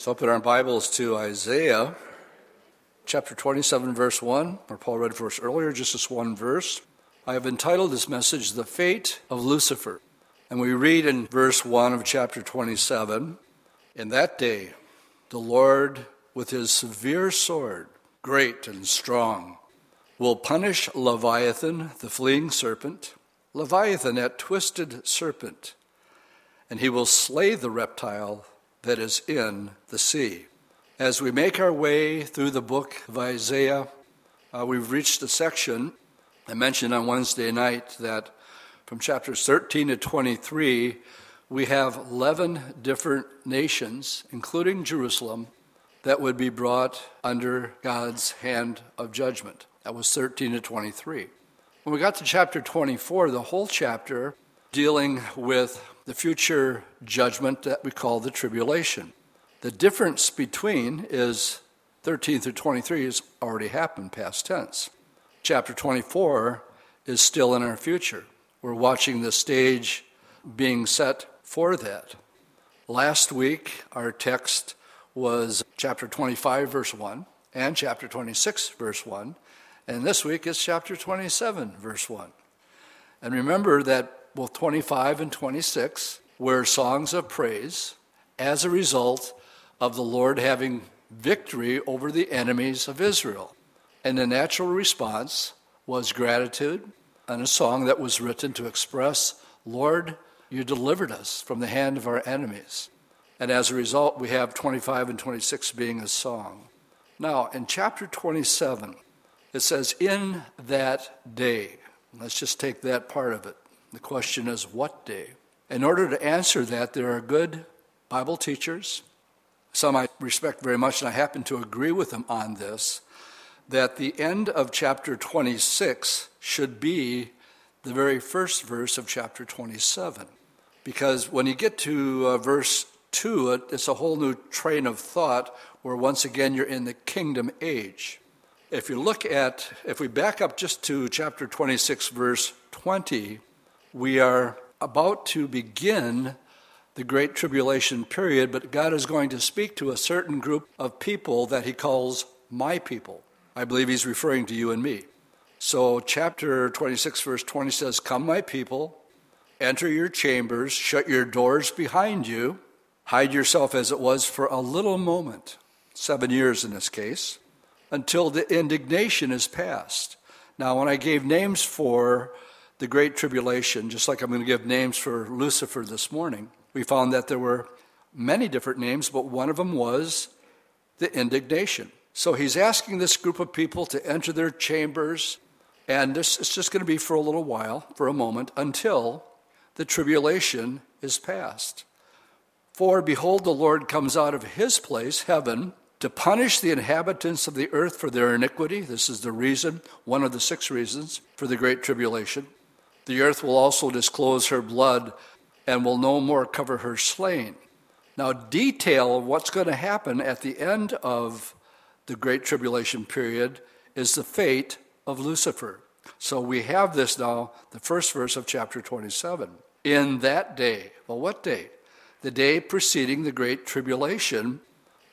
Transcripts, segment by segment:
So open our Bibles to Isaiah chapter 27, verse 1, where Paul read for us earlier, just this one verse. I have entitled this message, The Fate of Lucifer. And we read in verse 1 of chapter 27 In that day, the Lord, with his severe sword, great and strong, will punish Leviathan, the fleeing serpent, Leviathan, that twisted serpent, and he will slay the reptile that is in the sea. As we make our way through the book of Isaiah, uh, we've reached a section I mentioned on Wednesday night that from chapters 13 to 23, we have 11 different nations, including Jerusalem, that would be brought under God's hand of judgment. That was 13 to 23. When we got to chapter 24, the whole chapter dealing with the future judgment that we call the tribulation. The difference between is 13 through 23 has already happened, past tense. Chapter 24 is still in our future. We're watching the stage being set for that. Last week, our text was chapter 25, verse 1, and chapter 26, verse 1. And this week is chapter 27, verse 1. And remember that both 25 and 26 were songs of praise as a result of the Lord having victory over the enemies of Israel. And the natural response was gratitude and a song that was written to express, Lord, you delivered us from the hand of our enemies. And as a result, we have 25 and 26 being a song. Now, in chapter 27, it says, In that day, let's just take that part of it. The question is, what day? In order to answer that, there are good Bible teachers, some I respect very much, and I happen to agree with them on this, that the end of chapter 26 should be the very first verse of chapter 27. Because when you get to uh, verse 2, it's a whole new train of thought where once again you're in the kingdom age. If you look at, if we back up just to chapter 26, verse 20, we are about to begin the Great Tribulation period, but God is going to speak to a certain group of people that He calls my people. I believe He's referring to you and me. So, chapter 26, verse 20 says, Come, my people, enter your chambers, shut your doors behind you, hide yourself as it was for a little moment, seven years in this case, until the indignation is past. Now, when I gave names for the Great Tribulation, just like I'm going to give names for Lucifer this morning, we found that there were many different names, but one of them was the indignation. So he's asking this group of people to enter their chambers, and this is just going to be for a little while, for a moment, until the tribulation is past. For behold, the Lord comes out of his place, heaven, to punish the inhabitants of the earth for their iniquity. This is the reason, one of the six reasons for the great tribulation. The earth will also disclose her blood and will no more cover her slain. Now, detail what's going to happen at the end of the Great Tribulation period is the fate of Lucifer. So we have this now, the first verse of chapter 27. In that day, well, what day? The day preceding the Great Tribulation,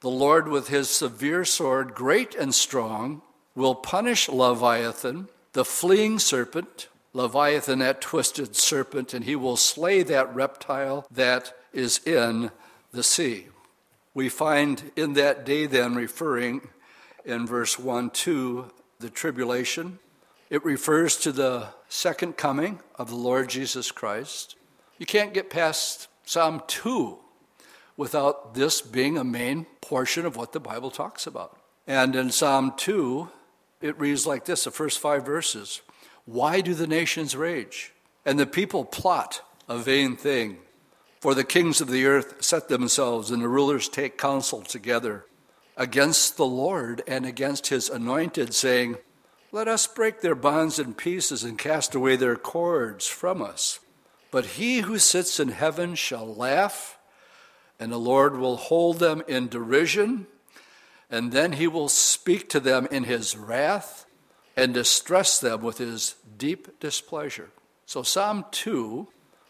the Lord with his severe sword, great and strong, will punish Leviathan, the fleeing serpent, Leviathan, that twisted serpent, and he will slay that reptile that is in the sea. We find in that day, then, referring in verse 1 to the tribulation. It refers to the second coming of the Lord Jesus Christ. You can't get past Psalm 2 without this being a main portion of what the Bible talks about. And in Psalm 2, it reads like this the first five verses why do the nations rage? And the people plot a vain thing. For the kings of the earth set themselves, and the rulers take counsel together against the Lord and against his anointed, saying, Let us break their bonds in pieces and cast away their cords from us. But he who sits in heaven shall laugh, and the Lord will hold them in derision, and then he will speak to them in his wrath and distress them with his deep displeasure. So Psalm 2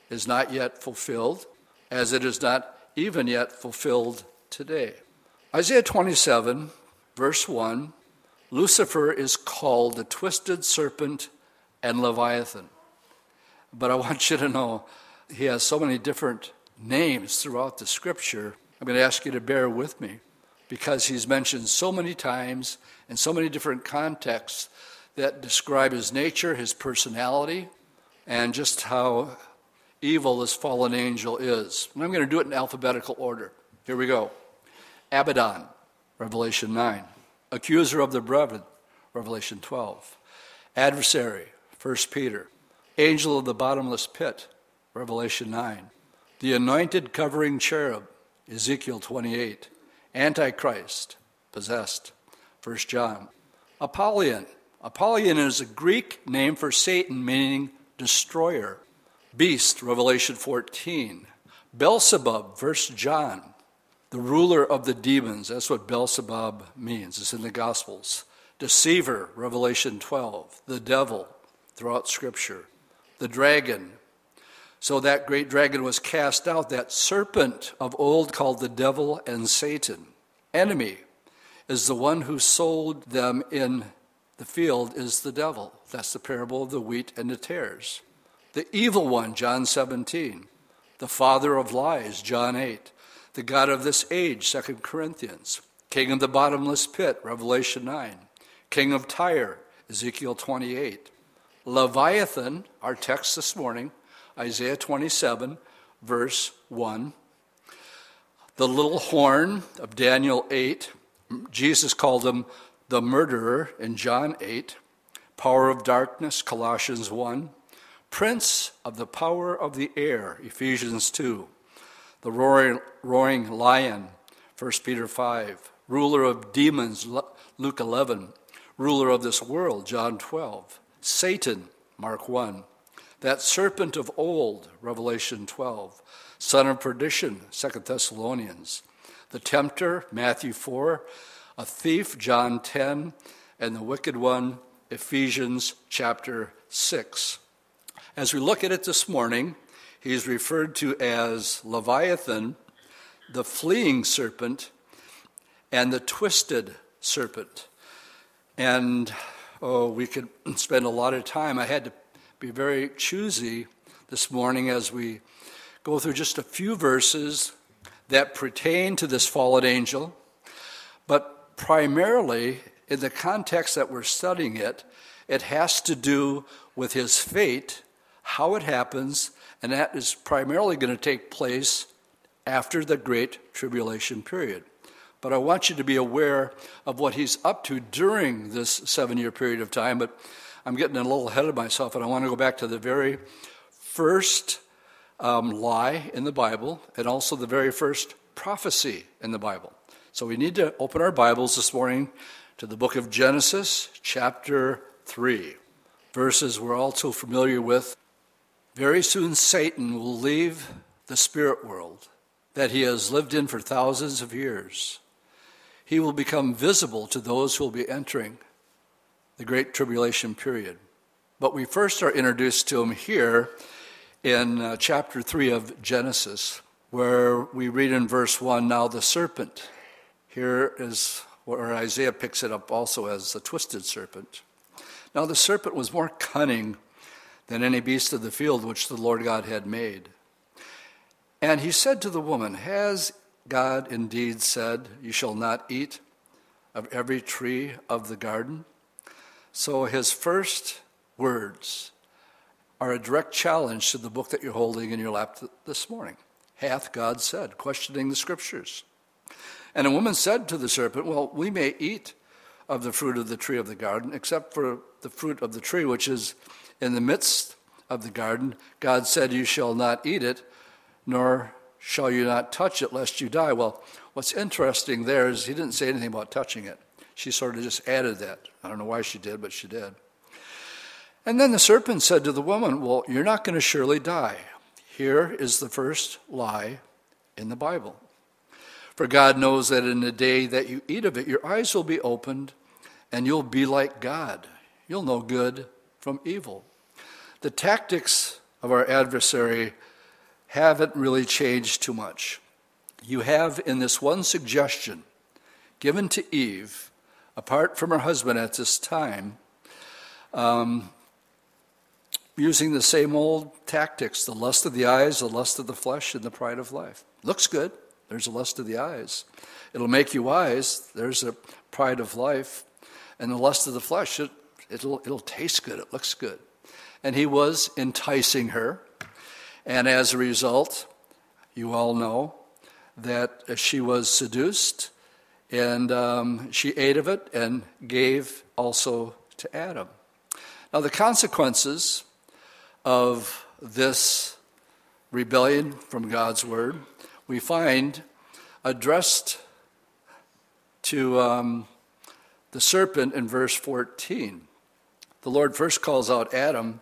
is not yet fulfilled, as it is not even yet fulfilled today. Isaiah 27, verse 1 Lucifer is called the twisted serpent and Leviathan. But I want you to know he has so many different names throughout the scripture. I'm going to ask you to bear with me because he's mentioned so many times in so many different contexts that describe his nature, his personality, and just how evil this fallen angel is. And I'm going to do it in alphabetical order. Here we go Abaddon, Revelation 9. Accuser of the brethren, Revelation 12. Adversary, 1 Peter. Angel of the bottomless pit, Revelation 9. The anointed covering cherub, Ezekiel 28. Antichrist, possessed, 1 John. Apollyon. Apollyon is a Greek name for Satan, meaning destroyer. Beast, Revelation 14. Beelzebub, 1 John. The ruler of the demons, that's what Beelzebub means. It's in the Gospels. Deceiver, Revelation 12. The devil, throughout Scripture. The dragon. So that great dragon was cast out, that serpent of old called the devil and Satan. Enemy is the one who sold them in the field, is the devil. That's the parable of the wheat and the tares. The evil one, John 17. The father of lies, John 8 the God of this age, 2 Corinthians, king of the bottomless pit, Revelation 9, king of Tyre, Ezekiel 28, Leviathan, our text this morning, Isaiah 27, verse 1, the little horn of Daniel 8, Jesus called him the murderer in John 8, power of darkness, Colossians 1, prince of the power of the air, Ephesians 2, the roaring, roaring lion, 1 Peter 5, ruler of demons, Luke 11, ruler of this world, John 12, Satan, Mark 1, that serpent of old, Revelation 12, son of perdition, 2 Thessalonians, the tempter, Matthew 4, a thief, John 10, and the wicked one, Ephesians chapter 6. As we look at it this morning, He's referred to as Leviathan, the fleeing serpent, and the twisted serpent. And oh, we could spend a lot of time. I had to be very choosy this morning as we go through just a few verses that pertain to this fallen angel, primarily in the context that we're studying it, it has to do with his fate, how it happens, and that is primarily going to take place after the Great Tribulation period. But I want you to be aware of what he's up to during this seven year period of time. But I'm getting a little ahead of myself, and I want to go back to the very first um, lie in the Bible and also the very first prophecy in the Bible. So we need to open our Bibles this morning to the book of Genesis, chapter 3. Verses we're all too familiar with very soon, Satan will leave the spirit world that he has lived in for thousands of years. He will become visible to those who will be entering the Great Tribulation period. But we first are introduced to him here in uh, chapter 3 of Genesis, where we read in verse 1 Now the serpent. Here is where Isaiah picks it up also as the twisted serpent. Now the serpent was more cunning than any beast of the field which the Lord God had made. And he said to the woman, Has God indeed said, You shall not eat of every tree of the garden? So his first words are a direct challenge to the book that you're holding in your lap this morning. Hath God said, questioning the scriptures. And a woman said to the serpent, Well, we may eat of the fruit of the tree of the garden, except for the fruit of the tree which is in the midst of the garden, God said, You shall not eat it, nor shall you not touch it, lest you die. Well, what's interesting there is he didn't say anything about touching it. She sort of just added that. I don't know why she did, but she did. And then the serpent said to the woman, Well, you're not going to surely die. Here is the first lie in the Bible. For God knows that in the day that you eat of it, your eyes will be opened and you'll be like God. You'll know good from evil. The tactics of our adversary haven't really changed too much. You have in this one suggestion given to Eve apart from her husband at this time, um, using the same old tactics the lust of the eyes, the lust of the flesh, and the pride of life. Looks good. There's a lust of the eyes. It'll make you wise. There's a pride of life. And the lust of the flesh, it, it'll, it'll taste good. It looks good. And he was enticing her. And as a result, you all know that she was seduced and um, she ate of it and gave also to Adam. Now, the consequences of this rebellion from God's word we find addressed to um, the serpent in verse 14. The Lord first calls out Adam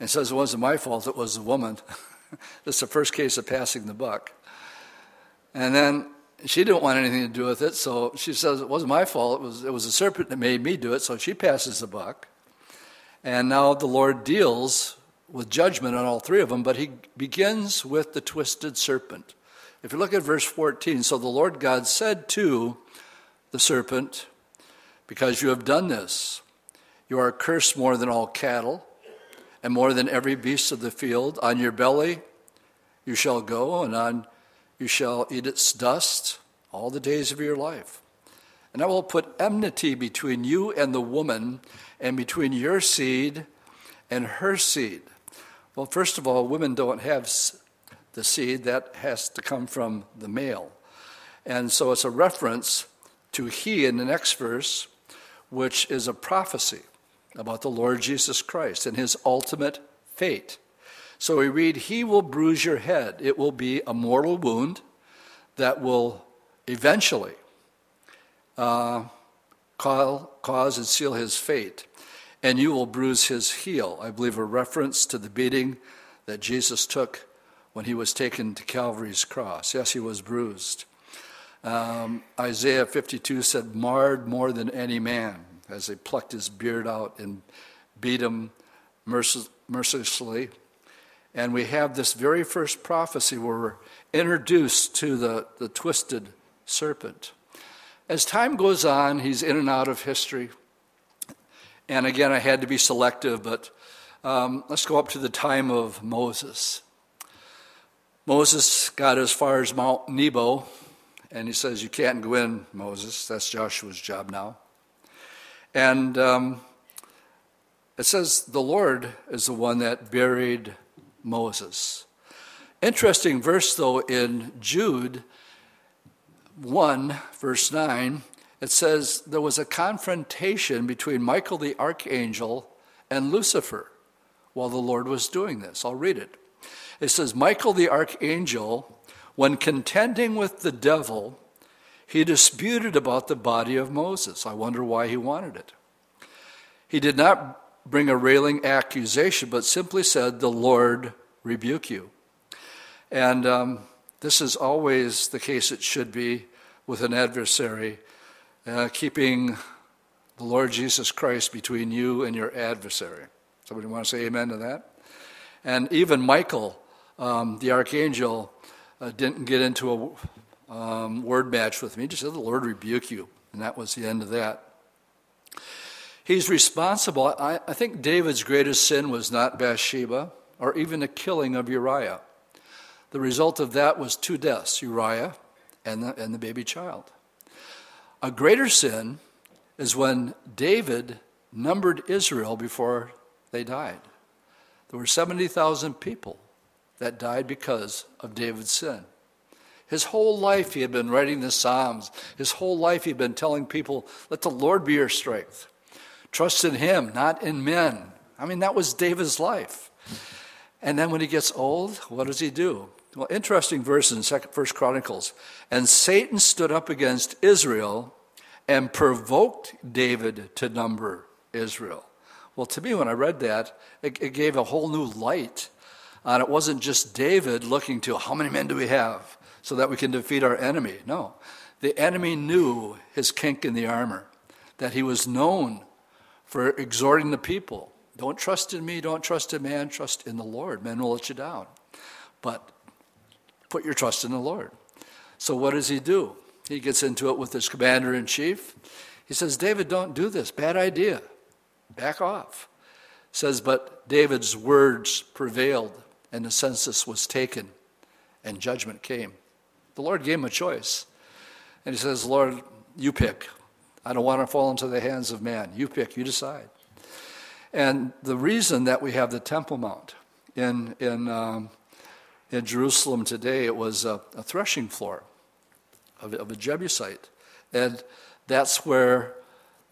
and says, It wasn't my fault, it was the woman. That's the first case of passing the buck. And then she didn't want anything to do with it, so she says, It wasn't my fault, it was, it was the serpent that made me do it, so she passes the buck. And now the Lord deals with judgment on all three of them, but he begins with the twisted serpent. If you look at verse 14, so the Lord God said to the serpent, Because you have done this, you are cursed more than all cattle and more than every beast of the field. On your belly you shall go, and on you shall eat its dust all the days of your life. And I will put enmity between you and the woman, and between your seed and her seed. Well, first of all, women don't have the seed, that has to come from the male. And so it's a reference to he in the next verse, which is a prophecy about the Lord Jesus Christ and his ultimate fate. So we read, He will bruise your head. It will be a mortal wound that will eventually uh, cause and seal his fate. And you will bruise his heel. I believe a reference to the beating that Jesus took when he was taken to Calvary's cross. Yes, he was bruised. Um, Isaiah 52 said, marred more than any man, as they plucked his beard out and beat him mercilessly. And we have this very first prophecy where we're introduced to the, the twisted serpent. As time goes on, he's in and out of history. And again, I had to be selective, but um, let's go up to the time of Moses. Moses got as far as Mount Nebo, and he says, You can't go in, Moses. That's Joshua's job now. And um, it says, The Lord is the one that buried Moses. Interesting verse, though, in Jude 1, verse 9, it says there was a confrontation between Michael the archangel and Lucifer while the Lord was doing this. I'll read it. It says, Michael the archangel, when contending with the devil, he disputed about the body of Moses. I wonder why he wanted it. He did not bring a railing accusation, but simply said, The Lord rebuke you. And um, this is always the case it should be with an adversary, uh, keeping the Lord Jesus Christ between you and your adversary. Somebody want to say amen to that? And even Michael, um, the archangel, uh, didn't get into a um, word match with me. He just said, The Lord rebuke you. And that was the end of that. He's responsible. I, I think David's greatest sin was not Bathsheba or even the killing of Uriah. The result of that was two deaths Uriah and the, and the baby child. A greater sin is when David numbered Israel before they died. There were 70,000 people that died because of David's sin. His whole life he had been writing the Psalms. His whole life he had been telling people, let the Lord be your strength. Trust in him, not in men. I mean, that was David's life. And then when he gets old, what does he do? Well, interesting verse in Second First Chronicles. And Satan stood up against Israel and provoked David to number Israel. Well, to me, when I read that, it, it gave a whole new light Uh, on it wasn't just David looking to how many men do we have so that we can defeat our enemy. No, the enemy knew his kink in the armor, that he was known for exhorting the people. Don't trust in me, don't trust in man, trust in the Lord. Men will let you down. But put your trust in the Lord. So what does he do? he gets into it with his commander in chief. He says, David, don't do this. Bad idea. Back off. Says, but David's words prevailed, and the census was taken, and judgment came. The Lord gave him a choice. And he says, Lord, you pick. I don't want to fall into the hands of man. You pick, you decide. And the reason that we have the Temple Mount in, in, um, in Jerusalem today, it was a, a threshing floor of, of a Jebusite. And that's where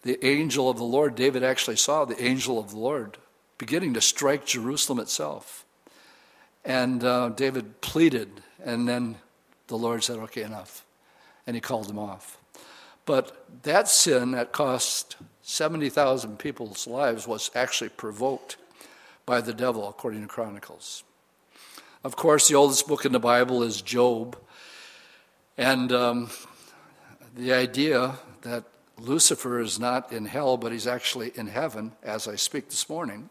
the angel of the Lord, David actually saw the angel of the Lord beginning to strike Jerusalem itself. And uh, David pleaded, and then the Lord said, Okay, enough. And he called him off. But that sin that cost 70,000 people's lives was actually provoked by the devil, according to Chronicles. Of course, the oldest book in the Bible is Job. And um, the idea that Lucifer is not in hell, but he's actually in heaven as I speak this morning.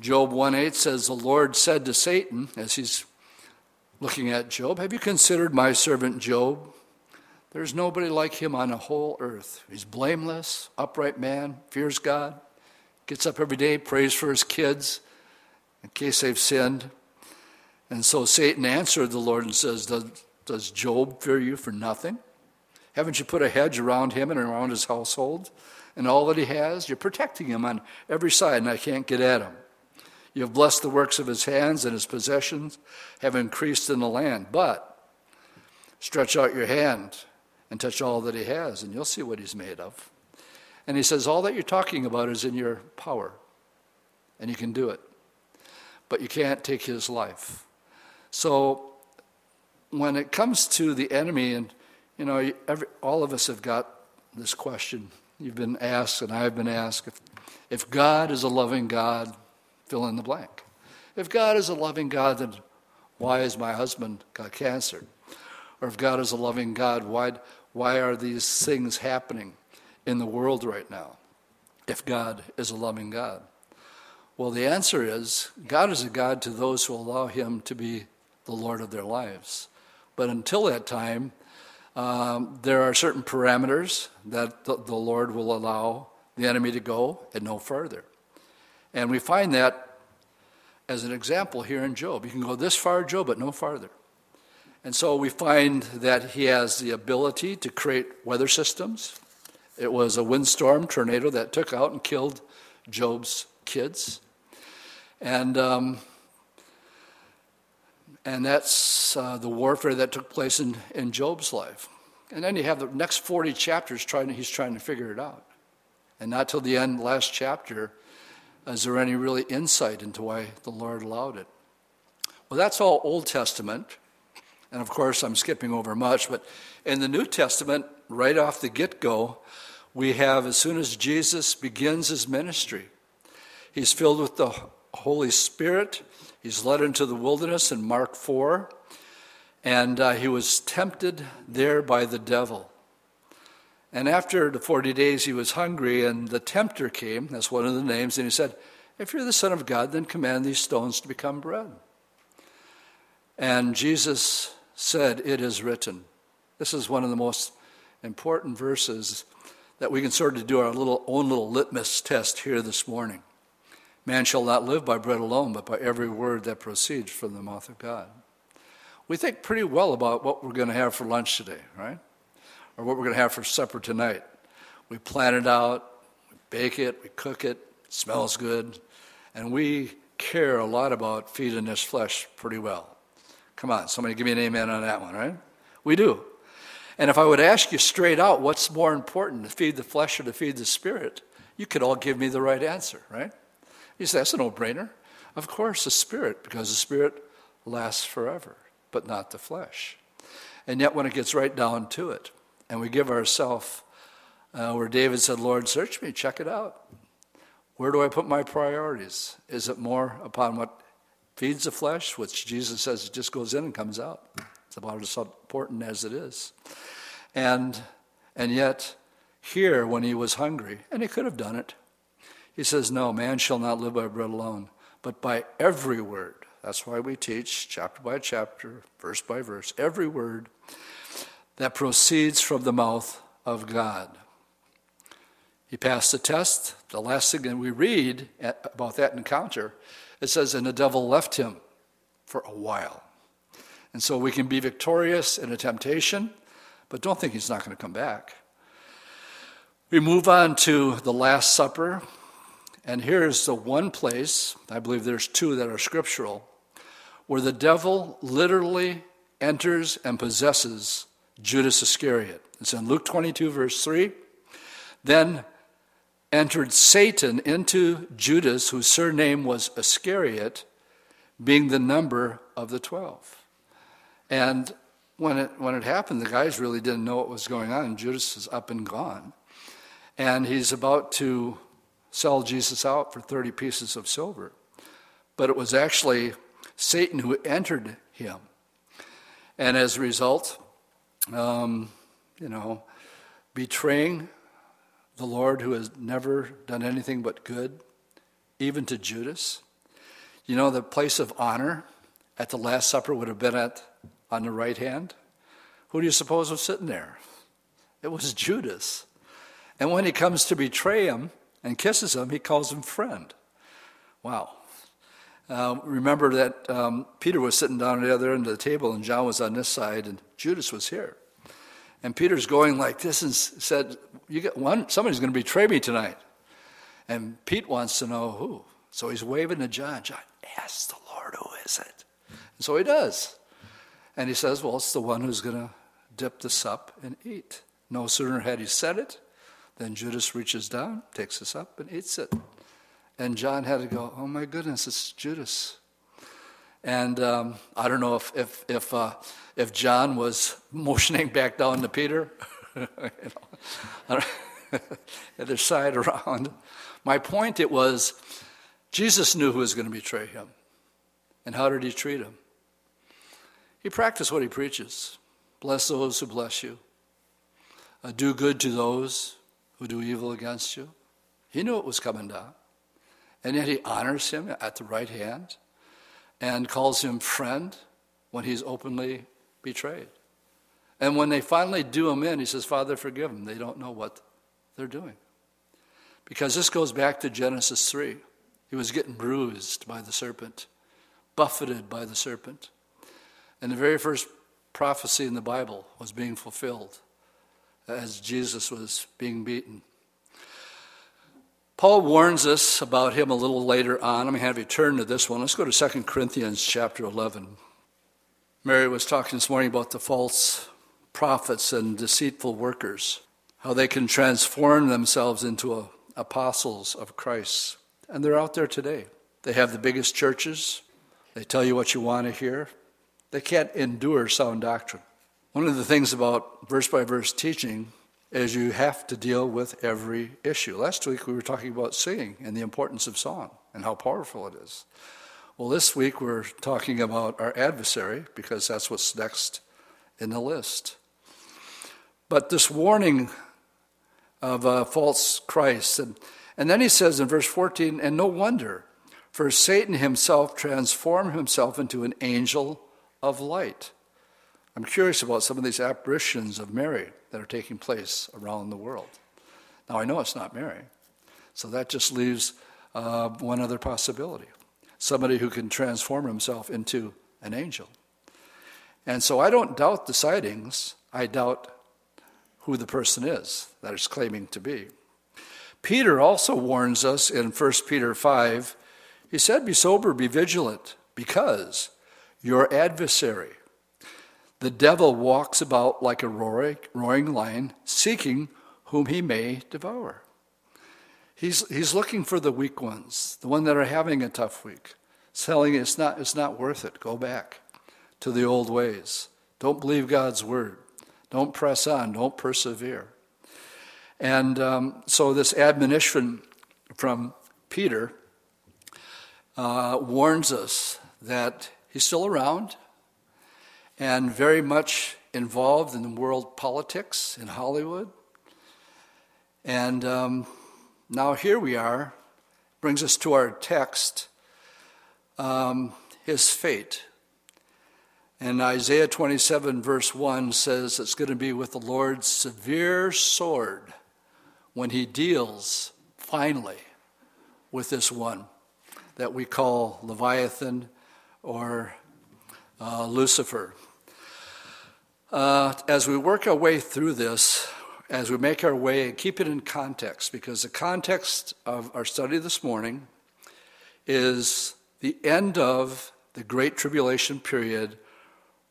Job 1:8 says, The Lord said to Satan, as he's looking at Job, Have you considered my servant Job? There's nobody like him on the whole earth. He's blameless, upright man, fears God, gets up every day, prays for his kids in case they've sinned. And so Satan answered the Lord and says, Does, does Job fear you for nothing? Haven't you put a hedge around him and around his household and all that he has? You're protecting him on every side, and I can't get at him. You have blessed the works of his hands, and his possessions have increased in the land. But stretch out your hand and touch all that he has, and you'll see what he's made of. And he says, All that you're talking about is in your power, and you can do it. But you can't take his life. So when it comes to the enemy, and you know, every, all of us have got this question. You've been asked, and I've been asked if, if God is a loving God, fill in the blank. If God is a loving God, then why has my husband got cancer? Or if God is a loving God, why, why are these things happening in the world right now if God is a loving God? Well, the answer is God is a God to those who allow Him to be the Lord of their lives. But until that time, um, there are certain parameters that the, the Lord will allow the enemy to go and no further. And we find that as an example here in Job. You can go this far, Job, but no farther. And so we find that he has the ability to create weather systems. It was a windstorm tornado that took out and killed Job's kids. And, um, and that's uh, the warfare that took place in, in Job's life. And then you have the next 40 chapters trying, he's trying to figure it out. And not till the end, last chapter, is there any really insight into why the Lord allowed it. Well, that's all Old Testament. And of course, I'm skipping over much, but in the New Testament, right off the get go, we have as soon as Jesus begins his ministry, he's filled with the Holy Spirit. He's led into the wilderness in Mark 4, and uh, he was tempted there by the devil. And after the 40 days, he was hungry, and the tempter came, that's one of the names, and he said, If you're the Son of God, then command these stones to become bread. And Jesus said, It is written. This is one of the most important verses that we can sort of do our little own little litmus test here this morning. Man shall not live by bread alone, but by every word that proceeds from the mouth of God. We think pretty well about what we're going to have for lunch today, right? Or what we're going to have for supper tonight. We plan it out, we bake it, we cook it, it smells good, and we care a lot about feeding this flesh pretty well. Come on, somebody give me an amen on that one, right? We do. And if I would ask you straight out, what's more important, to feed the flesh or to feed the spirit, you could all give me the right answer, right? You say, that's a no brainer. Of course, the spirit, because the spirit lasts forever, but not the flesh. And yet, when it gets right down to it, and we give ourselves, uh, where David said, Lord, search me, check it out. Where do I put my priorities? Is it more upon what feeds the flesh, which Jesus says it just goes in and comes out. It's about as important as it is. And, and yet, here, when he was hungry, and he could have done it, he says, No, man shall not live by bread alone, but by every word. That's why we teach chapter by chapter, verse by verse, every word that proceeds from the mouth of God. He passed the test. The last thing that we read about that encounter, it says, and the devil left him for a while. And so we can be victorious in a temptation, but don't think he's not going to come back. We move on to the Last Supper, and here's the one place, I believe there's two that are scriptural, where the devil literally enters and possesses Judas Iscariot. It's in Luke 22, verse 3. Then entered Satan into Judas, whose surname was Iscariot, being the number of the twelve. And when it, when it happened, the guys really didn't know what was going on. Judas is up and gone. And he's about to sell Jesus out for 30 pieces of silver. But it was actually Satan who entered him. And as a result, um, you know, betraying the Lord who has never done anything but good, even to Judas. You know, the place of honor at the Last Supper would have been at on the right hand. Who do you suppose was sitting there? It was Judas. And when he comes to betray him and kisses him, he calls him friend. Wow. Uh, remember that um, Peter was sitting down at the other end of the table, and John was on this side, and Judas was here. And Peter's going like this and said, "You get one. Somebody's going to betray me tonight." And Pete wants to know who. So he's waving to John. John, ask the Lord who is it. And so he does. And he says, "Well, it's the one who's going to dip the sup and eat." No sooner had he said it, than Judas reaches down, takes the up, and eats it. And John had to go, "Oh my goodness, it's Judas." And um, I don't know if if if, uh, if John was motioning back down to Peter, know, other side around. My point it was, Jesus knew who was going to betray him, and how did he treat him? He practiced what he preaches. Bless those who bless you. Uh, do good to those who do evil against you. He knew it was coming down. And yet he honors him at the right hand and calls him friend when he's openly betrayed. And when they finally do him in, he says, Father, forgive them. They don't know what they're doing. Because this goes back to Genesis 3. He was getting bruised by the serpent, buffeted by the serpent. And the very first prophecy in the Bible was being fulfilled as Jesus was being beaten. Paul warns us about him a little later on. I'm going to have you turn to this one. Let's go to 2 Corinthians chapter 11. Mary was talking this morning about the false prophets and deceitful workers, how they can transform themselves into apostles of Christ. And they're out there today. They have the biggest churches. They tell you what you want to hear. They can't endure sound doctrine. One of the things about verse by verse teaching is you have to deal with every issue. Last week we were talking about singing and the importance of song and how powerful it is. Well, this week we're talking about our adversary because that's what's next in the list. But this warning of a false Christ, and, and then he says in verse 14, and no wonder, for Satan himself transformed himself into an angel of light. I'm curious about some of these apparitions of Mary that are taking place around the world. Now, I know it's not Mary, so that just leaves uh, one other possibility somebody who can transform himself into an angel. And so I don't doubt the sightings, I doubt who the person is that is claiming to be. Peter also warns us in 1 Peter 5. He said, Be sober, be vigilant, because your adversary, the devil walks about like a roaring lion, seeking whom he may devour. He's, he's looking for the weak ones, the one that are having a tough week, telling it's not, it's not worth it. Go back to the old ways. Don't believe God's word. Don't press on. Don't persevere. And um, so, this admonition from Peter uh, warns us that he's still around, and very much involved in world politics in Hollywood. And um, now here we are, brings us to our text, um, his fate. And Isaiah 27, verse 1 says it's going to be with the Lord's severe sword when he deals finally with this one that we call Leviathan or uh, Lucifer. Uh, as we work our way through this, as we make our way, and keep it in context, because the context of our study this morning is the end of the Great Tribulation period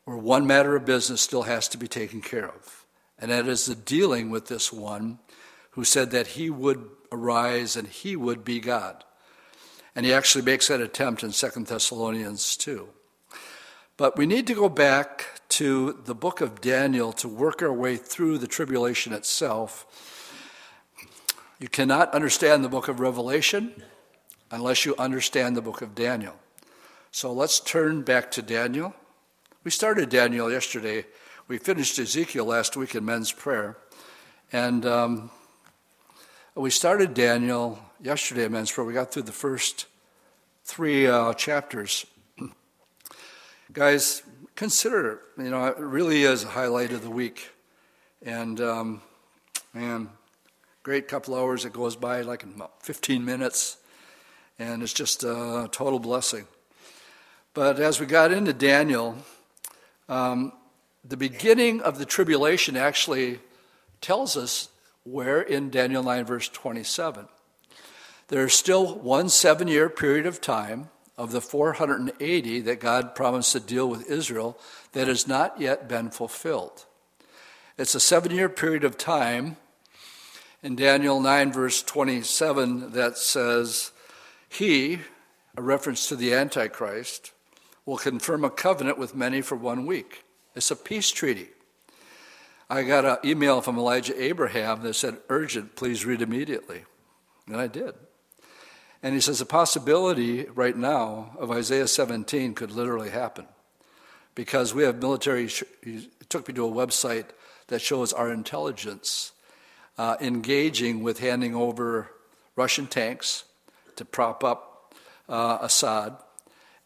where one matter of business still has to be taken care of. And that is the dealing with this one who said that he would arise and he would be God. And he actually makes that attempt in 2 Thessalonians 2. But we need to go back to the book of Daniel to work our way through the tribulation itself. You cannot understand the book of Revelation unless you understand the book of Daniel. So let's turn back to Daniel. We started Daniel yesterday. We finished Ezekiel last week in men's prayer. And um, we started Daniel yesterday in men's prayer. We got through the first three uh, chapters. Guys, consider, you know, it really is a highlight of the week. And, um, man, great couple hours. It goes by like in about 15 minutes. And it's just a total blessing. But as we got into Daniel, um, the beginning of the tribulation actually tells us where in Daniel 9, verse 27. There's still one seven year period of time of the 480 that God promised to deal with Israel that has not yet been fulfilled. It's a seven year period of time in Daniel 9, verse 27, that says, He, a reference to the Antichrist, will confirm a covenant with many for one week. It's a peace treaty. I got an email from Elijah Abraham that said, urgent, please read immediately. And I did. And he says, the possibility right now of Isaiah 17 could literally happen because we have military, he took me to a website that shows our intelligence uh, engaging with handing over Russian tanks to prop up uh, Assad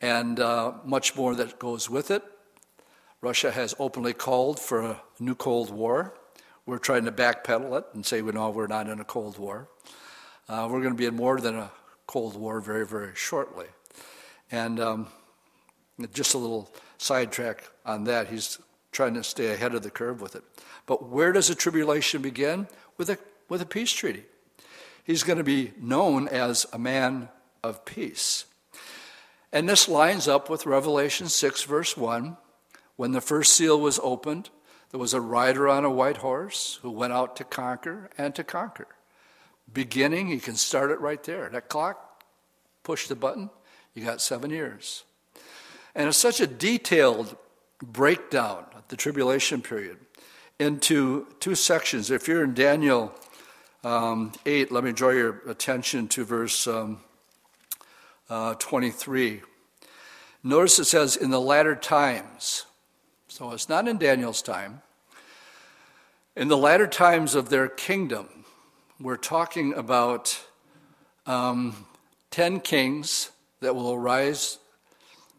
and uh, much more that goes with it. Russia has openly called for a new Cold War. We're trying to backpedal it and say, we know we're not in a Cold War. Uh, we're going to be in more than a Cold War very, very shortly. And um, just a little sidetrack on that. He's trying to stay ahead of the curve with it. But where does the tribulation begin? With a, with a peace treaty. He's going to be known as a man of peace. And this lines up with Revelation 6, verse 1. When the first seal was opened, there was a rider on a white horse who went out to conquer and to conquer. Beginning, you can start it right there. That clock, push the button, you got seven years. And it's such a detailed breakdown of the tribulation period into two sections. If you're in Daniel um, 8, let me draw your attention to verse um, uh, 23. Notice it says, in the latter times. So it's not in Daniel's time. In the latter times of their kingdom, we're talking about um, 10 kings that will arise,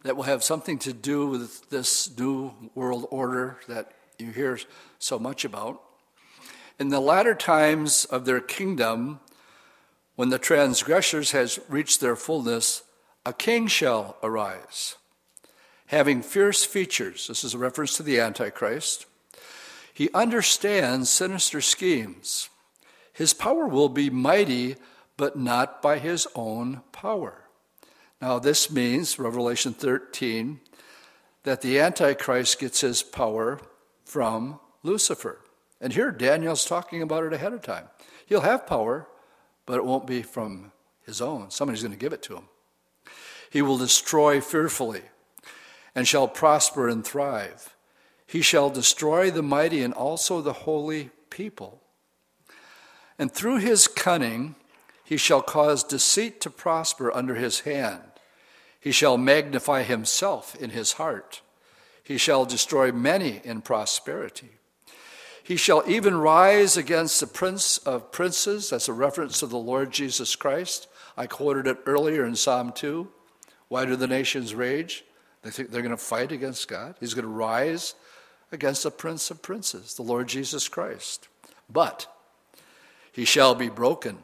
that will have something to do with this new world order that you hear so much about. In the latter times of their kingdom, when the transgressors has reached their fullness, a king shall arise, having fierce features. This is a reference to the Antichrist. He understands sinister schemes. His power will be mighty, but not by his own power. Now, this means, Revelation 13, that the Antichrist gets his power from Lucifer. And here Daniel's talking about it ahead of time. He'll have power, but it won't be from his own. Somebody's going to give it to him. He will destroy fearfully and shall prosper and thrive. He shall destroy the mighty and also the holy people. And through his cunning, he shall cause deceit to prosper under his hand. He shall magnify himself in his heart. He shall destroy many in prosperity. He shall even rise against the prince of princes. That's a reference to the Lord Jesus Christ. I quoted it earlier in Psalm 2. Why do the nations rage? They think they're going to fight against God. He's going to rise against the Prince of Princes, the Lord Jesus Christ. But he shall be broken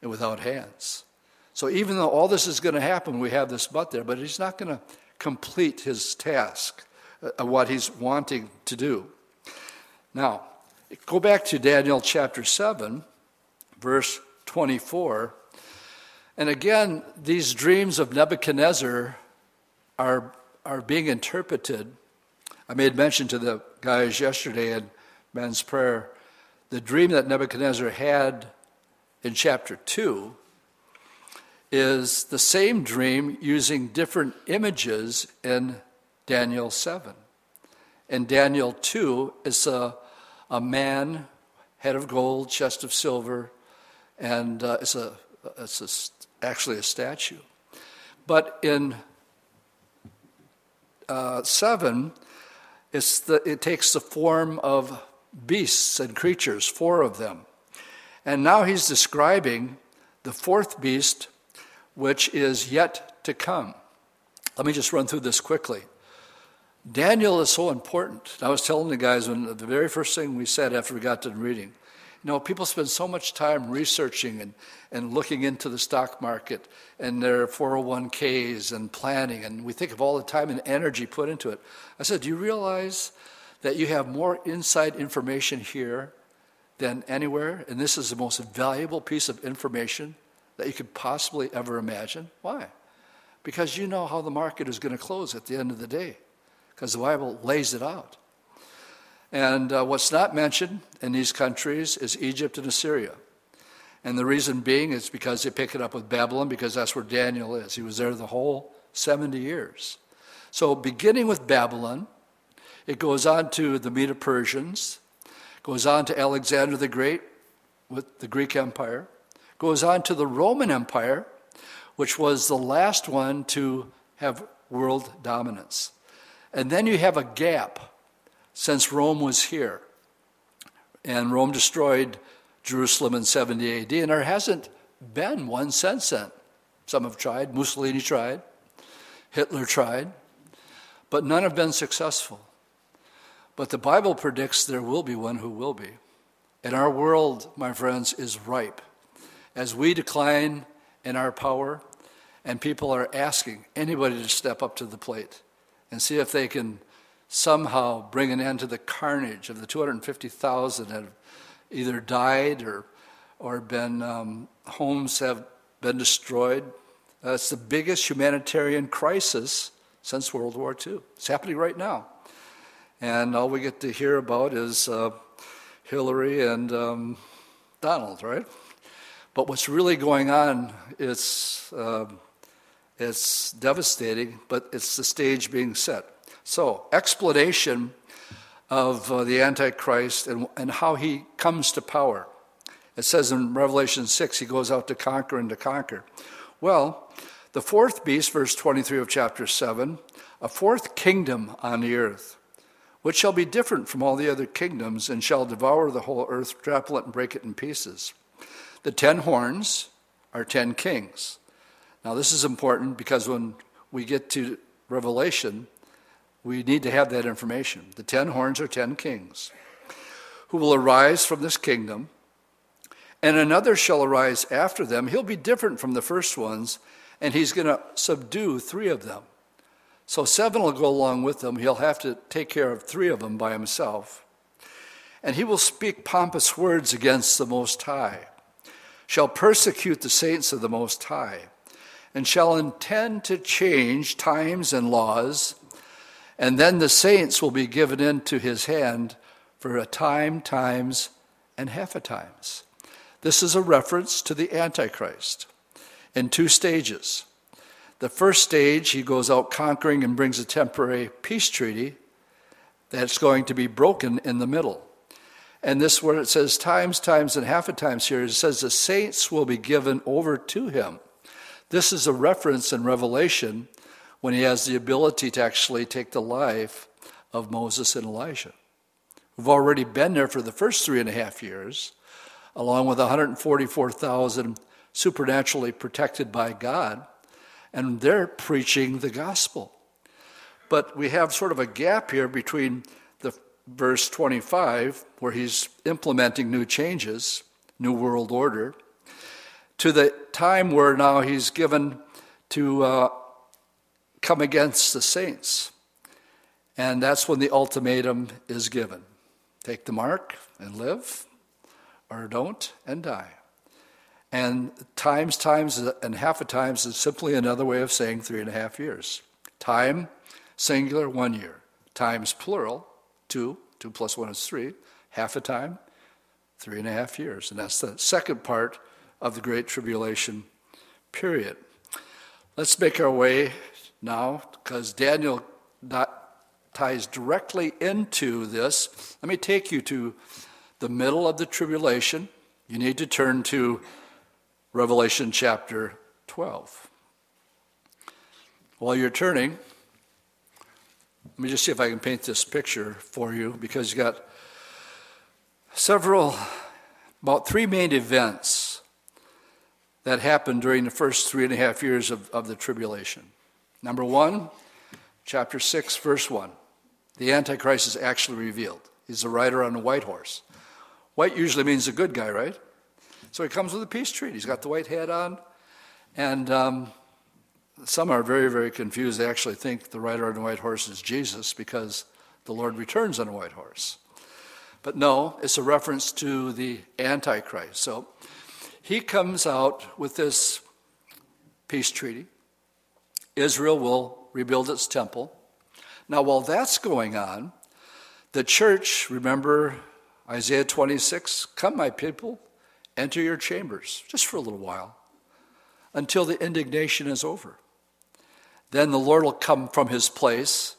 and without hands. So even though all this is going to happen, we have this but there, but he's not going to complete his task, uh, what he's wanting to do. Now, go back to Daniel chapter 7, verse 24. And again, these dreams of Nebuchadnezzar are, are being interpreted. I made mention to the guys yesterday in men's prayer the dream that Nebuchadnezzar had in chapter 2 is the same dream using different images in Daniel 7. In Daniel 2, it's a, a man, head of gold, chest of silver, and uh, it's, a, it's a, actually a statue. But in uh, 7, it's the, it takes the form of beasts and creatures, four of them. And now he's describing the fourth beast, which is yet to come. Let me just run through this quickly. Daniel is so important. I was telling the guys when the very first thing we said after we got to reading, you know, people spend so much time researching and, and looking into the stock market and their 401ks and planning, and we think of all the time and energy put into it. I said, Do you realize that you have more inside information here than anywhere? And this is the most valuable piece of information that you could possibly ever imagine. Why? Because you know how the market is going to close at the end of the day, because the Bible lays it out. And uh, what's not mentioned in these countries is Egypt and Assyria. And the reason being is because they pick it up with Babylon, because that's where Daniel is. He was there the whole 70 years. So, beginning with Babylon, it goes on to the Medo Persians, goes on to Alexander the Great with the Greek Empire, goes on to the Roman Empire, which was the last one to have world dominance. And then you have a gap since Rome was here. And Rome destroyed Jerusalem in 70 AD, and there hasn't been one since then. Some have tried, Mussolini tried, Hitler tried, but none have been successful. But the Bible predicts there will be one who will be. And our world, my friends, is ripe. As we decline in our power, and people are asking anybody to step up to the plate and see if they can somehow bring an end to the carnage of the 250,000 that have either died or, or been, um, homes have been destroyed. Uh, it's the biggest humanitarian crisis since World War II. It's happening right now. And all we get to hear about is uh, Hillary and um, Donald, right? But what's really going on is uh, it's devastating, but it's the stage being set. So, explanation of uh, the Antichrist and, and how he comes to power. It says in Revelation 6, he goes out to conquer and to conquer. Well, the fourth beast, verse 23 of chapter 7, a fourth kingdom on the earth, which shall be different from all the other kingdoms and shall devour the whole earth, trample it, and break it in pieces. The ten horns are ten kings. Now, this is important because when we get to Revelation, we need to have that information. The ten horns are ten kings who will arise from this kingdom, and another shall arise after them. He'll be different from the first ones, and he's going to subdue three of them. So seven will go along with them. He'll have to take care of three of them by himself. And he will speak pompous words against the Most High, shall persecute the saints of the Most High, and shall intend to change times and laws and then the saints will be given into his hand for a time, times, and half a times. This is a reference to the Antichrist in two stages. The first stage, he goes out conquering and brings a temporary peace treaty that's going to be broken in the middle. And this, where it says times, times, and half a times here, it says the saints will be given over to him. This is a reference in Revelation when he has the ability to actually take the life of Moses and Elijah, who've already been there for the first three and a half years, along with 144,000 supernaturally protected by God, and they're preaching the gospel. But we have sort of a gap here between the verse 25, where he's implementing new changes, new world order, to the time where now he's given to uh, come against the saints. And that's when the ultimatum is given take the mark and live, or don't and die. And times, times, and half a times is simply another way of saying three and a half years. Time, singular, one year. Times, plural, two. Two plus one is three. Half a time, three and a half years. And that's the second part of the Great Tribulation period. Let's make our way now, because Daniel ties directly into this. Let me take you to the middle of the tribulation. You need to turn to Revelation chapter 12. While you're turning, let me just see if I can paint this picture for you because you got several, about three main events that happened during the first three and a half years of, of the tribulation. Number one, chapter 6, verse 1. The Antichrist is actually revealed. He's a rider on a white horse. White usually means a good guy, right? So he comes with a peace treaty. He's got the white hat on. And um, some are very, very confused. They actually think the rider on the white horse is Jesus because the Lord returns on a white horse. But no, it's a reference to the Antichrist. So he comes out with this peace treaty. Israel will rebuild its temple. Now, while that's going on, the church, remember Isaiah 26, come, my people, Enter your chambers, just for a little while, until the indignation is over. Then the Lord will come from his place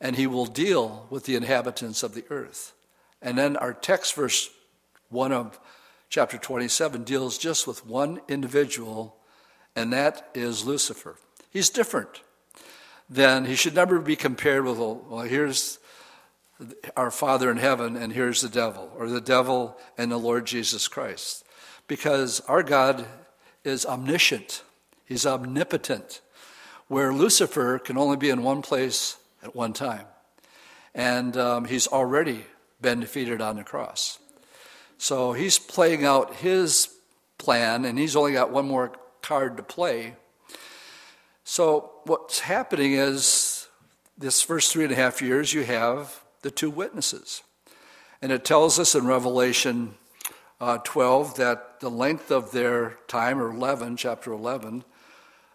and he will deal with the inhabitants of the earth. And then our text, verse 1 of chapter 27, deals just with one individual, and that is Lucifer. He's different. Then he should never be compared with, well, here's our Father in heaven, and here's the devil, or the devil and the Lord Jesus Christ. Because our God is omniscient, He's omnipotent, where Lucifer can only be in one place at one time. And um, he's already been defeated on the cross. So he's playing out his plan, and he's only got one more card to play. So what's happening is this first three and a half years, you have the two witnesses. And it tells us in Revelation uh, 12 that the length of their time, or 11, chapter 11,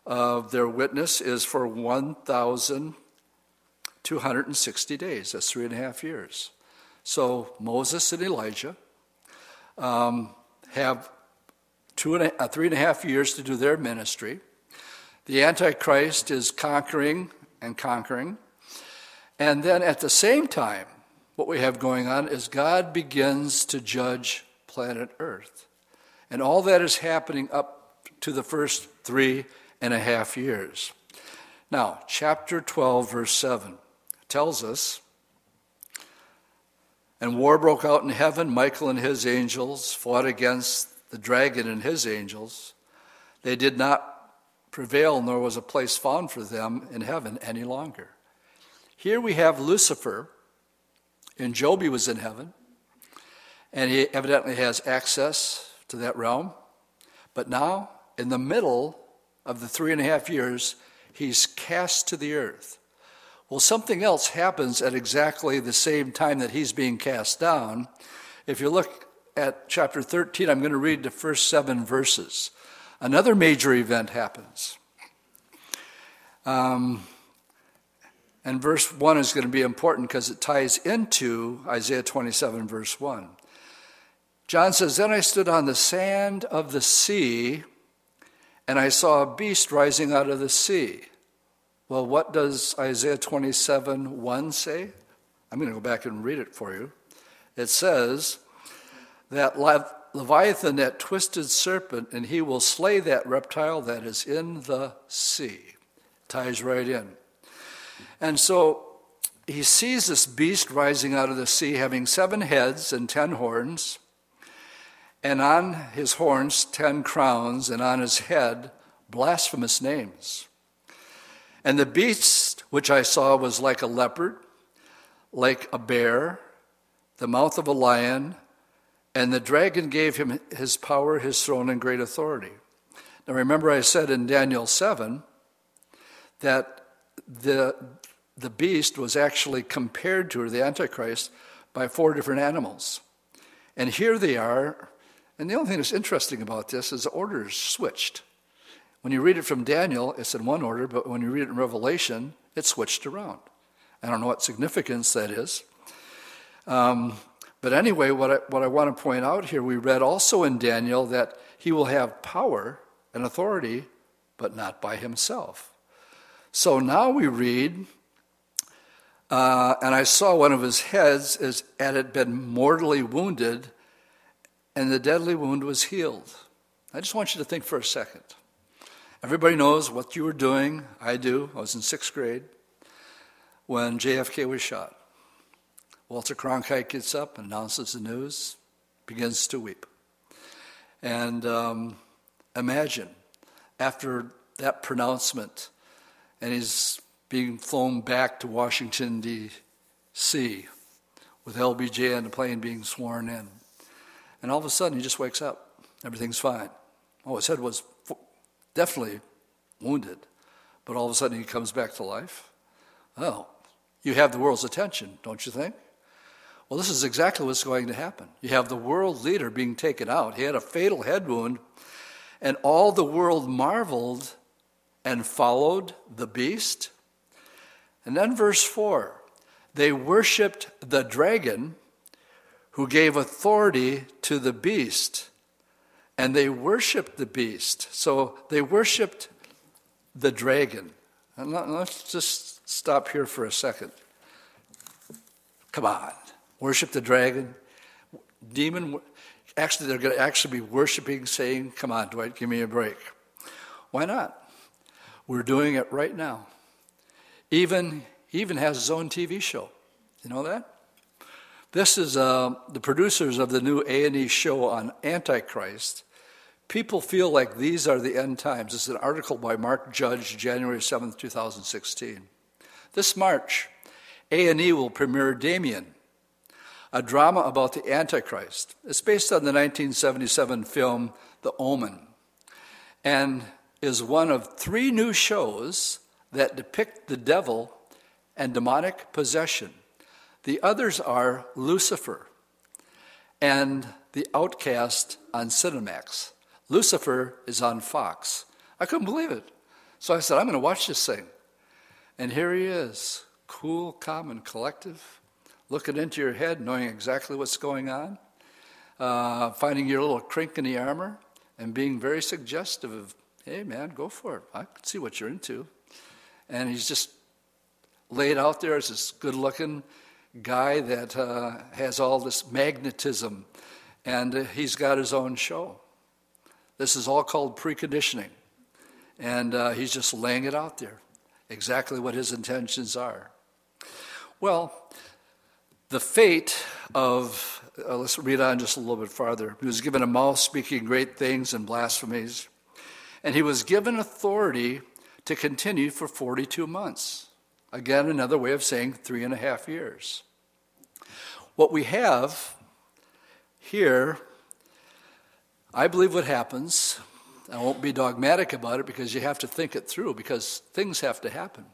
of their witness is for 1,260 days. That's three and a half years. So Moses and Elijah um, have two and a, uh, three and a half years to do their ministry. The Antichrist is conquering and conquering. And then at the same time, what we have going on is God begins to judge planet Earth. And all that is happening up to the first three and a half years. Now, chapter 12, verse 7 tells us And war broke out in heaven. Michael and his angels fought against the dragon and his angels. They did not prevail, nor was a place found for them in heaven any longer. Here we have Lucifer, and Job he was in heaven, and he evidently has access to that realm. But now, in the middle of the three and a half years, he's cast to the earth. Well, something else happens at exactly the same time that he's being cast down. If you look at chapter 13, I'm going to read the first seven verses. Another major event happens. Um, and verse 1 is going to be important because it ties into Isaiah 27, verse 1. John says, Then I stood on the sand of the sea, and I saw a beast rising out of the sea. Well, what does Isaiah 27, 1 say? I'm going to go back and read it for you. It says that Leviathan, that twisted serpent, and he will slay that reptile that is in the sea. Ties right in. And so he sees this beast rising out of the sea, having seven heads and ten horns, and on his horns ten crowns, and on his head blasphemous names. And the beast which I saw was like a leopard, like a bear, the mouth of a lion, and the dragon gave him his power, his throne, and great authority. Now remember, I said in Daniel 7 that the, the beast was actually compared to, or the Antichrist, by four different animals. And here they are. And the only thing that's interesting about this is the orders switched. When you read it from Daniel, it's in one order, but when you read it in Revelation, it's switched around. I don't know what significance that is. Um, but anyway, what I, what I want to point out here, we read also in Daniel that he will have power and authority, but not by himself. So now we read, uh, and I saw one of his heads as had been mortally wounded, and the deadly wound was healed. I just want you to think for a second. Everybody knows what you were doing. I do. I was in sixth grade when JFK was shot. Walter Cronkite gets up, announces the news, begins to weep. And um, imagine after that pronouncement, and he's being flown back to Washington, D.C., with LBJ on the plane being sworn in. And all of a sudden, he just wakes up. Everything's fine. Oh, his head was definitely wounded, but all of a sudden he comes back to life. Oh, you have the world's attention, don't you think? Well, this is exactly what's going to happen. You have the world leader being taken out. He had a fatal head wound, and all the world marveled and followed the beast. And then, verse 4 they worshiped the dragon who gave authority to the beast and they worshiped the beast. So they worshiped the dragon. And let's just stop here for a second. Come on, worship the dragon. Demon, actually, they're going to actually be worshiping, saying, Come on, Dwight, give me a break. Why not? We're doing it right now. Even, he even has his own TV show. You know that? This is uh, the producers of the new A&E show on Antichrist People feel like these are the end times. This is an article by Mark Judge, January 7th, 2016. This March, A&E will premiere Damien, a drama about the Antichrist. It's based on the 1977 film The Omen and is one of three new shows that depict the devil and demonic possession. The others are Lucifer and The Outcast on Cinemax. Lucifer is on Fox. I couldn't believe it. So I said, I'm going to watch this thing. And here he is, cool, calm, and collective, looking into your head, knowing exactly what's going on, uh, finding your little crink in the armor, and being very suggestive of, hey, man, go for it. I can see what you're into. And he's just laid out there as this good looking guy that uh, has all this magnetism, and uh, he's got his own show. This is all called preconditioning. And uh, he's just laying it out there, exactly what his intentions are. Well, the fate of, uh, let's read on just a little bit farther. He was given a mouth speaking great things and blasphemies, and he was given authority to continue for 42 months. Again, another way of saying three and a half years. What we have here I believe what happens, I won't be dogmatic about it because you have to think it through because things have to happen.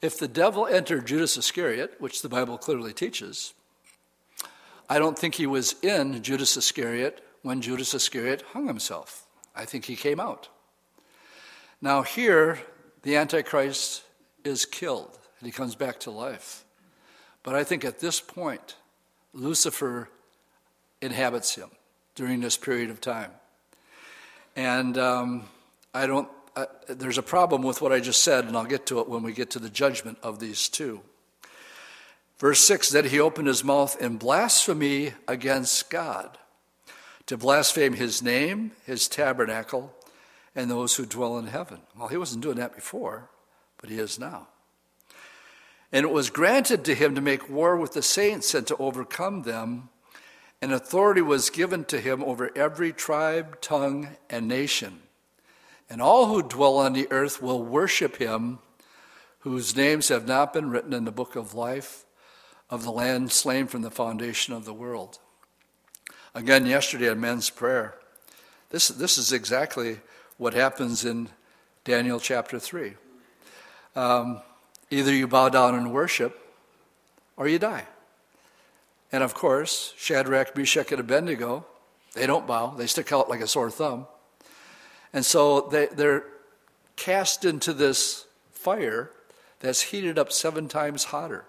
If the devil entered Judas Iscariot, which the Bible clearly teaches, I don't think he was in Judas Iscariot when Judas Iscariot hung himself. I think he came out. Now, here, the Antichrist is killed and he comes back to life. But I think at this point, Lucifer inhabits him during this period of time. And um, I don't, there's a problem with what I just said, and I'll get to it when we get to the judgment of these two. Verse 6 that he opened his mouth in blasphemy against God, to blaspheme his name, his tabernacle, and those who dwell in heaven. Well, he wasn't doing that before, but he is now. And it was granted to him to make war with the saints and to overcome them and authority was given to him over every tribe, tongue, and nation. And all who dwell on the earth will worship him whose names have not been written in the book of life of the land slain from the foundation of the world. Again, yesterday at men's prayer, this, this is exactly what happens in Daniel chapter 3. Um, either you bow down and worship, or you die. And of course, Shadrach, Meshach, and Abednego, they don't bow, they stick out like a sore thumb. And so they, they're cast into this fire that's heated up seven times hotter.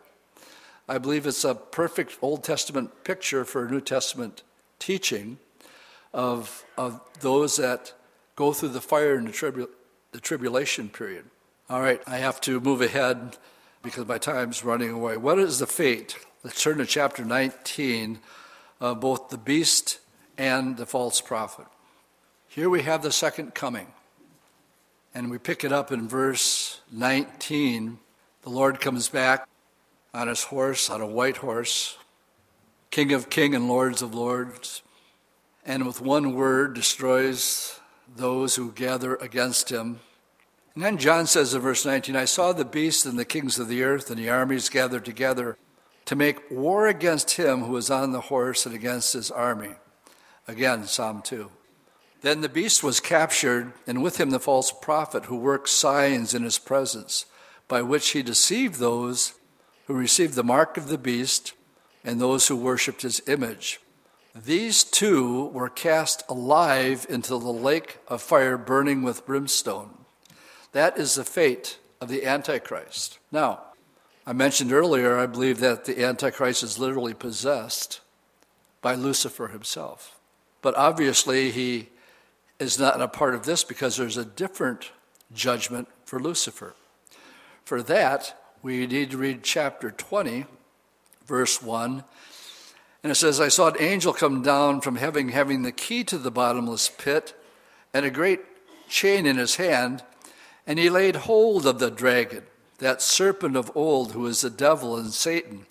I believe it's a perfect Old Testament picture for New Testament teaching of, of those that go through the fire and the, tribu- the tribulation period. All right, I have to move ahead because my time's running away. What is the fate? Let's turn to chapter 19 of both the beast and the false prophet. Here we have the second coming. And we pick it up in verse 19. The Lord comes back on his horse, on a white horse, King of kings and Lords of lords, and with one word destroys those who gather against him. And then John says in verse 19, I saw the beast and the kings of the earth and the armies gathered together to make war against him who was on the horse and against his army. Again, Psalm 2. Then the beast was captured, and with him the false prophet who worked signs in his presence, by which he deceived those who received the mark of the beast and those who worshipped his image. These two were cast alive into the lake of fire burning with brimstone. That is the fate of the Antichrist. Now, I mentioned earlier, I believe that the Antichrist is literally possessed by Lucifer himself. But obviously, he is not a part of this because there's a different judgment for Lucifer. For that, we need to read chapter 20, verse 1. And it says, I saw an angel come down from heaven having the key to the bottomless pit and a great chain in his hand, and he laid hold of the dragon, that serpent of old who is the devil and Satan,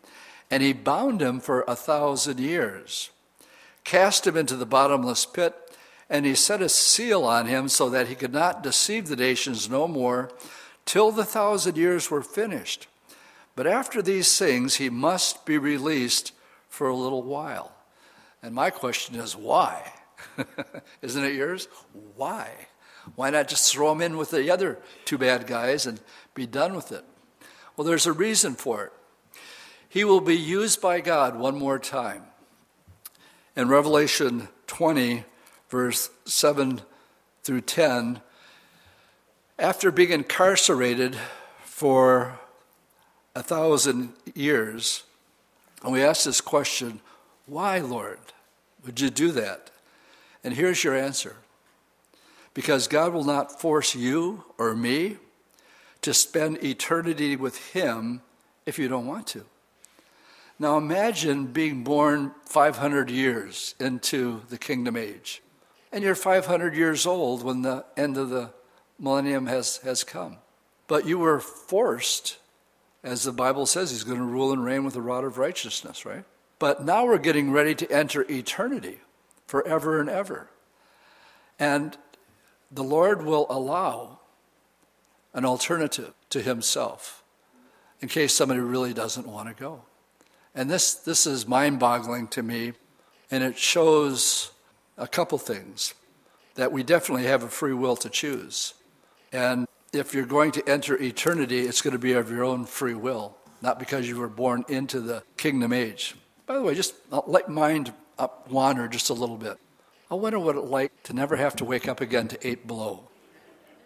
and he bound him for a thousand years, cast him into the bottomless pit and he set a seal on him so that he could not deceive the nations no more till the thousand years were finished. But after these things, he must be released for a little while. And my question is, why? Isn't it yours? Why? Why not just throw him in with the other two bad guys and be done with it? Well, there's a reason for it. He will be used by God one more time. In Revelation 20, verse 7 through 10, after being incarcerated for a thousand years, and we ask this question, why, Lord, would you do that? And here's your answer because God will not force you or me to spend eternity with Him if you don't want to. Now imagine being born 500 years into the kingdom age and you're 500 years old when the end of the millennium has, has come. But you were forced, as the Bible says, he's going to rule and reign with a rod of righteousness, right? But now we're getting ready to enter eternity forever and ever. And the Lord will allow an alternative to himself in case somebody really doesn't want to go. And this, this is mind boggling to me, and it shows a couple things that we definitely have a free will to choose. And if you're going to enter eternity, it's going to be of your own free will, not because you were born into the kingdom age. By the way, just uh, let mind wander just a little bit. I wonder what it's like to never have to wake up again to eight below.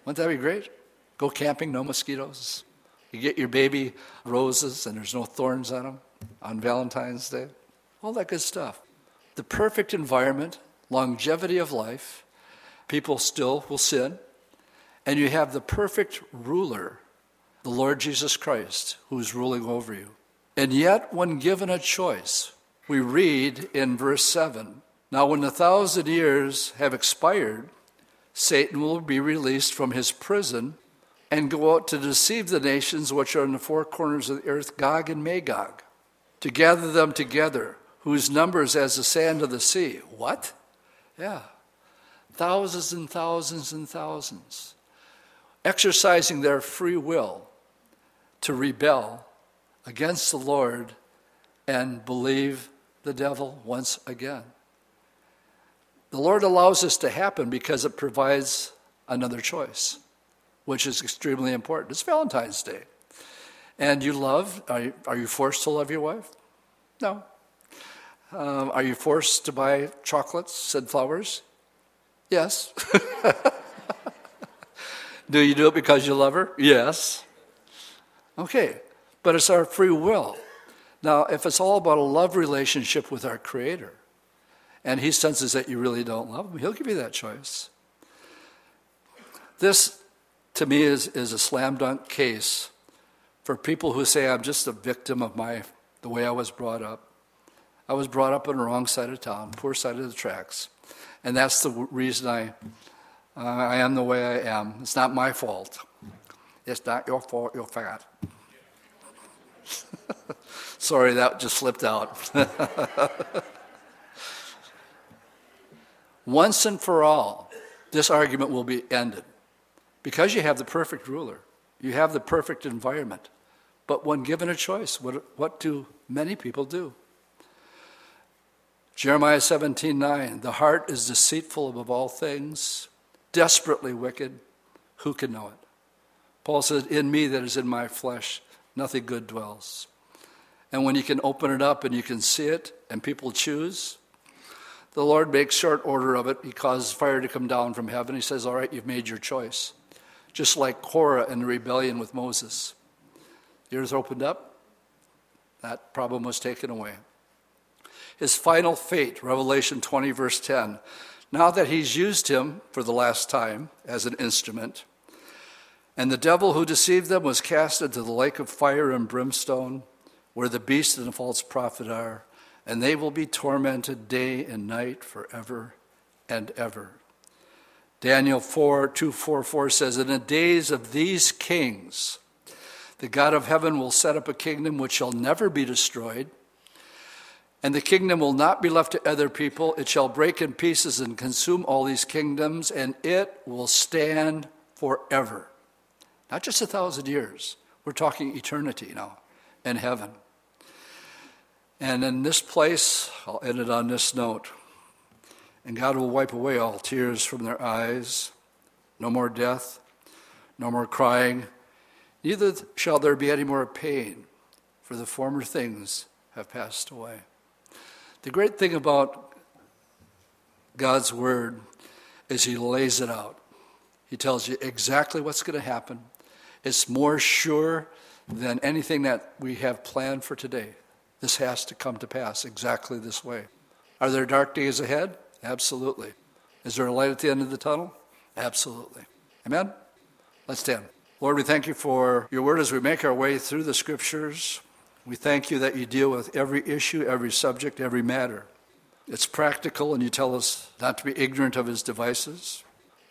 Wouldn't that be great? Go camping, no mosquitoes. You get your baby roses and there's no thorns on them on Valentine's Day. All that good stuff. The perfect environment longevity of life, people still will sin, and you have the perfect ruler, the Lord Jesus Christ, who's ruling over you. And yet, when given a choice, we read in verse 7 Now, when the thousand years have expired, Satan will be released from his prison and go out to deceive the nations which are in the four corners of the earth, Gog and Magog, to gather them together, whose numbers as the sand of the sea. What? Yeah. Thousands and thousands and thousands. Exercising their free will to rebel against the Lord and believe the devil once again. The Lord allows this to happen because it provides another choice, which is extremely important. It's Valentine's Day. And you love, are you, are you forced to love your wife? No. Um, are you forced to buy chocolates and flowers? Yes. do you do it because you love her? Yes. Okay, but it's our free will. Now, if it's all about a love relationship with our Creator, and He senses that you really don't love Him, He'll give you that choice. This, to me, is, is a slam dunk case for people who say, I'm just a victim of my, the way I was brought up. I was brought up on the wrong side of town, poor side of the tracks. And that's the reason I, I am the way I am. It's not my fault. It's not your fault, you're fat. Sorry, that just slipped out. Once and for all, this argument will be ended because you have the perfect ruler, you have the perfect environment. But when given a choice, what, what do many people do? Jeremiah 17 9, the heart is deceitful above all things, desperately wicked. Who can know it? Paul said, In me that is in my flesh, nothing good dwells. And when you can open it up and you can see it and people choose, the Lord makes short order of it. He causes fire to come down from heaven. He says, All right, you've made your choice. Just like Korah in the rebellion with Moses. The earth opened up, that problem was taken away. His final fate, Revelation 20, verse 10. Now that he's used him for the last time as an instrument, and the devil who deceived them was cast into the lake of fire and brimstone, where the beast and the false prophet are, and they will be tormented day and night forever and ever. Daniel 4 2 4 4 says, In the days of these kings, the God of heaven will set up a kingdom which shall never be destroyed. And the kingdom will not be left to other people. It shall break in pieces and consume all these kingdoms, and it will stand forever. Not just a thousand years. We're talking eternity now in heaven. And in this place, I'll end it on this note. And God will wipe away all tears from their eyes. No more death, no more crying. Neither shall there be any more pain, for the former things have passed away. The great thing about God's Word is He lays it out. He tells you exactly what's going to happen, it's more sure than anything that we have planned for today. This has to come to pass exactly this way. Are there dark days ahead? Absolutely. Is there a light at the end of the tunnel? Absolutely. Amen? Let's stand. Lord, we thank you for your word as we make our way through the scriptures. We thank you that you deal with every issue, every subject, every matter. It's practical, and you tell us not to be ignorant of his devices,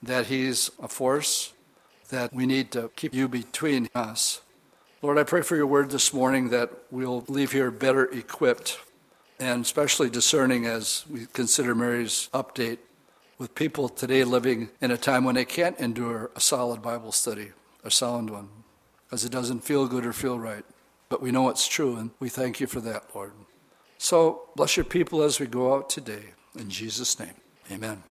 that he's a force that we need to keep you between us. Lord, I pray for your word this morning that we'll leave here better equipped and especially discerning as we consider Mary's update with people today living in a time when they can't endure a solid Bible study, a sound one, because it doesn't feel good or feel right. But we know it's true, and we thank you for that, Lord. So bless your people as we go out today. In Jesus' name, amen.